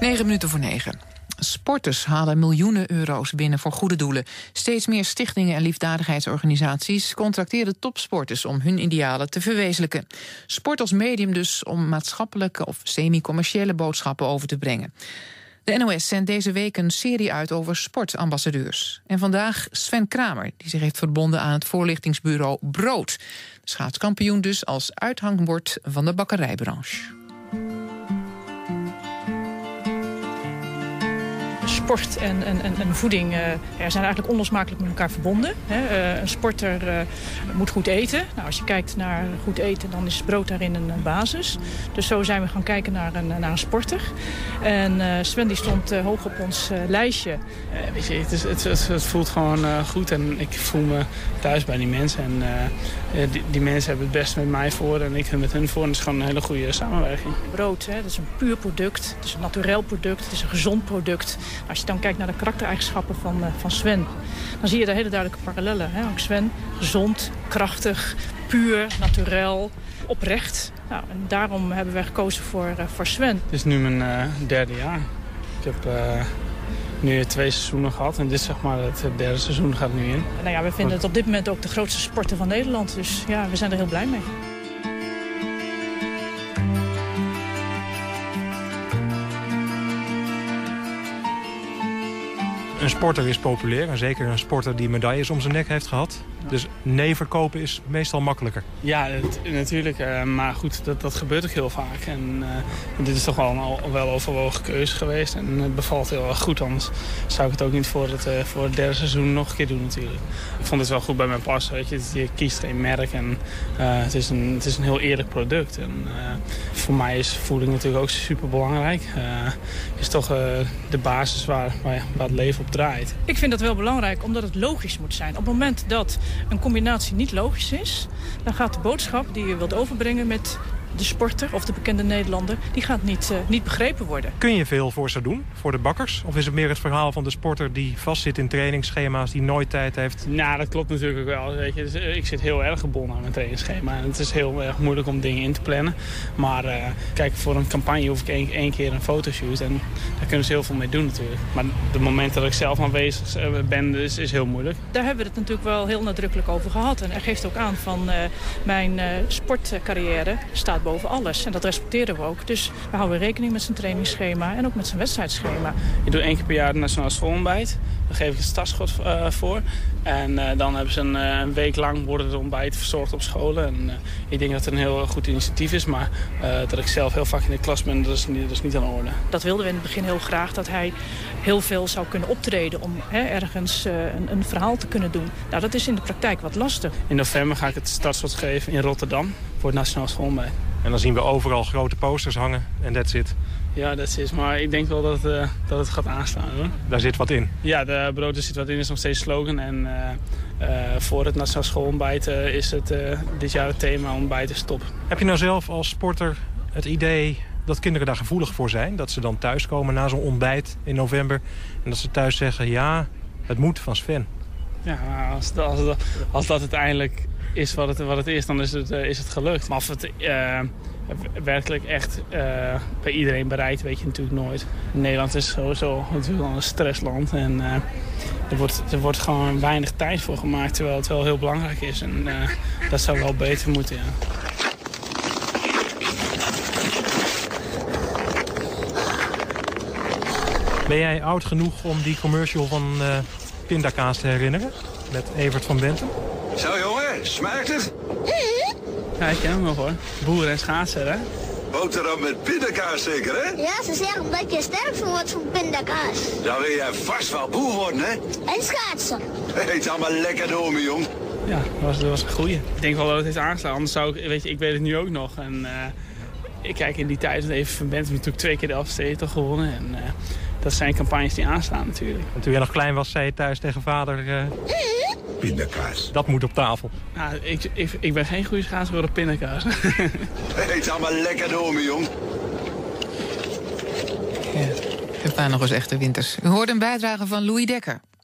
9 minuten voor 9. Sporters halen miljoenen euro's binnen voor goede doelen. Steeds meer stichtingen en liefdadigheidsorganisaties contracteren topsporters om hun idealen te verwezenlijken. Sport als medium dus om maatschappelijke of semi-commerciële boodschappen over te brengen. De NOS zendt deze week een serie uit over sportambassadeurs. En vandaag Sven Kramer, die zich heeft verbonden aan het voorlichtingsbureau Brood. Schaatskampioen dus als uithangbord van de bakkerijbranche. Sport en, en, en, voeding uh, zijn eigenlijk onlosmakelijk met elkaar verbonden. Hè. Uh, een sporter uh, moet goed eten. Nou, als je kijkt naar goed eten, dan is brood daarin een basis. Dus zo zijn we gaan kijken naar een, naar een sporter. En Sven die stond hoog op ons lijstje. weet je, het, is, het, het, het voelt gewoon goed en ik voel me thuis bij die mensen. En die, die, mensen hebben het best met mij voor en ik met hun voor. En het is gewoon een hele goede samenwerking. Brood, hè, dat is een puur product. Het is een naturel product. Het is een gezond product. Als je dan kijkt naar de karaktereigenschappen van, uh, van Sven... dan zie je daar hele duidelijke parallellen. Hè? Ook Sven, gezond, krachtig, puur, naturel, oprecht. Nou, en daarom hebben wij gekozen voor, uh, voor Sven. Het is nu mijn uh, derde jaar. Ik heb nu twee seizoenen gehad. En dit zeg maar het derde seizoen gaat nu in. Nou ja, we vinden het op dit moment ook de grootste sporter van Nederland. Dus ja, we zijn er heel blij mee. Een sporter is populair. En zeker een sporter die medailles om zijn nek heeft gehad. Dus nee verkopen is meestal makkelijker. Ja, het, natuurlijk. Uh, maar goed, dat, dat gebeurt ook heel vaak. En uh, dit is toch wel een al, wel overwogen keuze geweest. En het bevalt heel erg goed. Anders zou ik het ook niet voor het, uh, voor het derde seizoen nog een keer doen natuurlijk. Ik vond het wel goed bij mijn passen. Weet je. je kiest geen merk. En het, is een, het is een heel eerlijk product. En voor mij is voeding natuurlijk ook super belangrijk. is toch de basis waar, waar, waar het leven op draait. Ik vind dat wel belangrijk omdat het logisch moet zijn. Op het moment dat een combinatie niet logisch is... dan gaat de boodschap die je wilt overbrengen met de sporter of de bekende Nederlander, die gaat niet, uh, niet begrepen worden. Kun je veel voor ze doen, voor de bakkers? Of is het meer het verhaal van de sporter die vastzit in trainingsschema's, die nooit tijd heeft? Nou, dat klopt natuurlijk ook wel. Weet je. Dus, uh, ik zit heel erg gebonden aan mijn trainingsschema. En het is heel erg moeilijk om dingen in te plannen. Maar uh, kijk, voor een campagne hoef ik één, één keer een fotoshoot. En daar kunnen ze heel veel mee doen natuurlijk. Maar de moment dat ik zelf aanwezig ben, is, is heel moeilijk. Daar hebben we het natuurlijk wel heel nadrukkelijk over gehad. En hij geeft ook aan van mijn sportcarrière staat boven alles. En dat respecteren we ook. Dus we houden rekening met zijn trainingsschema en ook met zijn wedstrijdschema. Ik doe één keer per jaar de Nationale Schoolontbijt. Daar geef ik het startschot uh, voor. En uh, dan hebben ze een, uh, een, week lang worden de ontbijt verzorgd op scholen. En ik denk dat het een heel goed initiatief is. Maar dat ik zelf heel vaak in de klas ben, dat is, niet, dat is niet aan de orde. Dat wilden we in het begin heel graag. Dat hij heel veel zou kunnen optreden om hè, ergens een, een, verhaal te kunnen doen. Nou, dat is in de praktijk wat lastig. In november ga ik het startschot geven in Rotterdam voor het Nationaal Schoolontbijt. En dan zien we overal grote posters hangen en that's it. Ja, dat is. Maar ik denk wel dat, uh, dat het gaat aanstaan. Hoor. Daar zit wat in? Ja, de brood zit wat in is nog steeds slogan. En uh, uh, voor het Nationaal Schoolontbijt is het dit jaar het thema ontbijten stop. Heb je nou zelf als sporter het idee dat kinderen daar gevoelig voor zijn? Dat ze dan thuiskomen na zo'n ontbijt in november... en dat ze thuis zeggen, ja, het moet van Sven. Ja, als, als, als dat uiteindelijk is wat het, wat het is, dan is het, is het gelukt. Maar of het werkelijk echt uh, bij iedereen bereikt, weet je natuurlijk nooit. Nederland is sowieso natuurlijk al een stressland. En er, wordt, er wordt gewoon weinig tijd voor gemaakt, terwijl het wel heel belangrijk is. En dat zou wel beter moeten, ja. Ben jij oud genoeg om die commercial van pindakaas te herinneren? Met Evert van Benten? Zo jongen, smaakt het? Ja, ik ken hem nog hoor. Boer en schaatser, hè? Boterham met pindakaas zeker, hè? Ja, ze zeggen dat je sterk van wordt van pindakaas. Dan wil jij vast wel boer worden, hè? En schaatsen. Eet allemaal lekker door, mijn jong. Ja, dat was, dat was een goeie. Ik denk wel dat het heeft aangeslaan. Anders zou ik, weet je, ik weet het nu ook nog. En uh, ik kijk in die tijd, even van Bent natuurlijk twee keer de Elfsteden gewonnen. En uh, dat zijn campagnes die aanslaan natuurlijk. En toen jij nog klein was, zei je thuis tegen vader... Uh... Pindakaas. Dat moet op tafel. Nou, ik, ik, ik ben geen goede schaatser voor de pindakaas. Eet allemaal lekker door, mijn jong. Ja, het waren nog eens echte winters. U hoort een bijdrage van Louis Dekker.